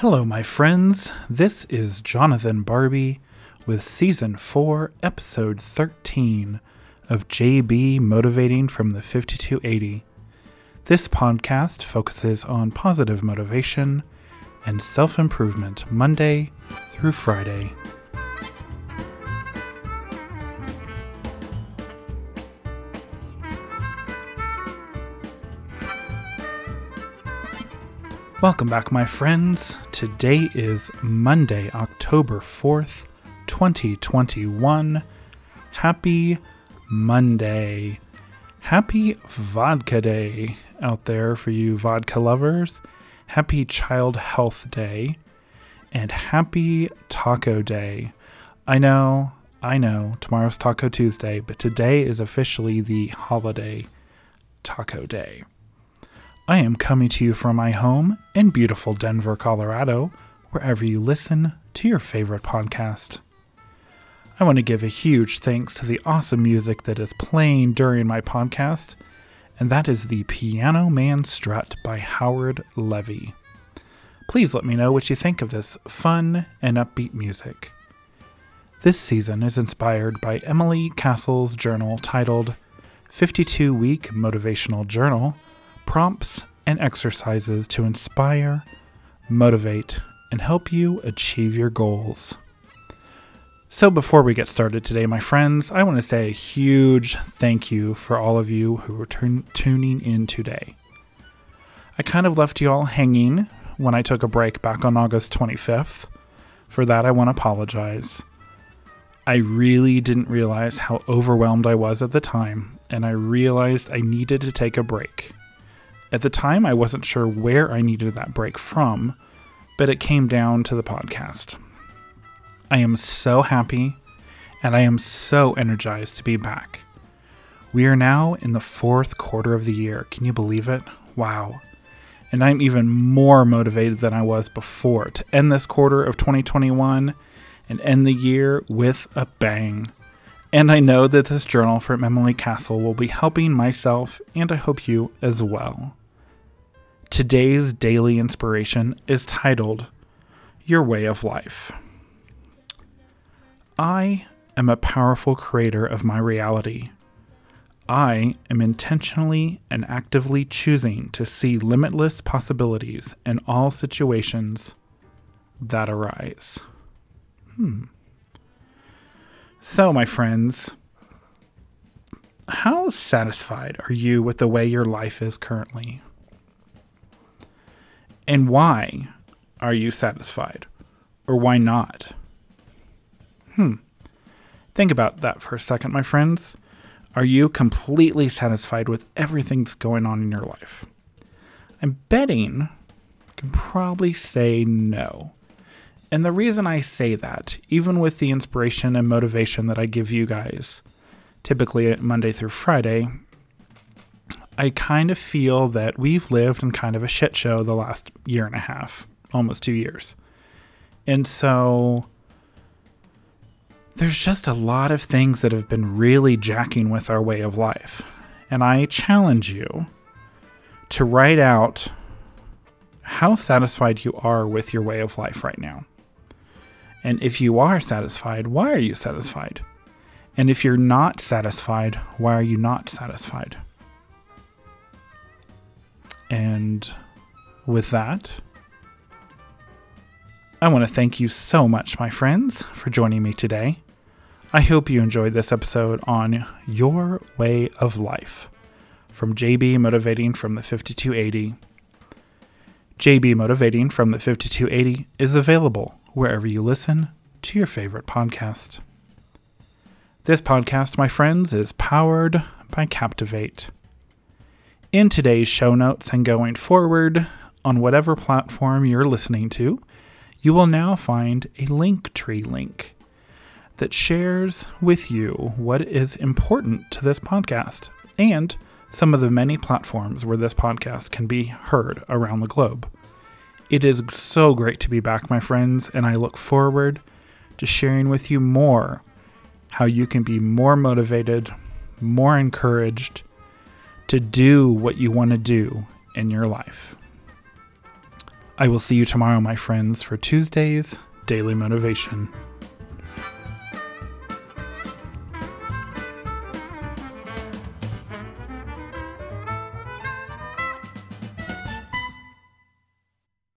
Hello, my friends. This is Jonathan Barbie with Season 4, Episode 13 of JB Motivating from the 5280. This podcast focuses on positive motivation and self improvement Monday through Friday. Welcome back, my friends. Today is Monday, October 4th, 2021. Happy Monday. Happy Vodka Day out there for you vodka lovers. Happy Child Health Day. And happy Taco Day. I know, I know, tomorrow's Taco Tuesday, but today is officially the holiday Taco Day. I am coming to you from my home in beautiful Denver, Colorado, wherever you listen to your favorite podcast. I want to give a huge thanks to the awesome music that is playing during my podcast, and that is the Piano Man Strut by Howard Levy. Please let me know what you think of this fun and upbeat music. This season is inspired by Emily Castle's journal titled 52 Week Motivational Journal prompts and exercises to inspire, motivate, and help you achieve your goals. So, before we get started today, my friends, I want to say a huge thank you for all of you who are tuning in today. I kind of left you all hanging when I took a break back on August 25th. For that, I want to apologize. I really didn't realize how overwhelmed I was at the time, and I realized I needed to take a break. At the time, I wasn't sure where I needed that break from, but it came down to the podcast. I am so happy and I am so energized to be back. We are now in the fourth quarter of the year. Can you believe it? Wow. And I'm even more motivated than I was before to end this quarter of 2021 and end the year with a bang. And I know that this journal from Emily Castle will be helping myself and I hope you as well. Today's daily inspiration is titled Your Way of Life. I am a powerful creator of my reality. I am intentionally and actively choosing to see limitless possibilities in all situations that arise. Hmm. So, my friends, how satisfied are you with the way your life is currently? And why are you satisfied? Or why not? Hmm. Think about that for a second, my friends. Are you completely satisfied with everything that's going on in your life? I'm betting I can probably say no. And the reason I say that, even with the inspiration and motivation that I give you guys, typically Monday through Friday, I kind of feel that we've lived in kind of a shit show the last year and a half, almost two years. And so there's just a lot of things that have been really jacking with our way of life. And I challenge you to write out how satisfied you are with your way of life right now. And if you are satisfied, why are you satisfied? And if you're not satisfied, why are you not satisfied? And with that, I want to thank you so much, my friends, for joining me today. I hope you enjoyed this episode on your way of life from JB Motivating from the 5280. JB Motivating from the 5280 is available wherever you listen to your favorite podcast. This podcast, my friends, is powered by Captivate. In today's show notes and going forward, on whatever platform you're listening to, you will now find a Linktree link that shares with you what is important to this podcast and some of the many platforms where this podcast can be heard around the globe. It is so great to be back, my friends, and I look forward to sharing with you more how you can be more motivated, more encouraged, to do what you want to do in your life. I will see you tomorrow, my friends, for Tuesday's Daily Motivation.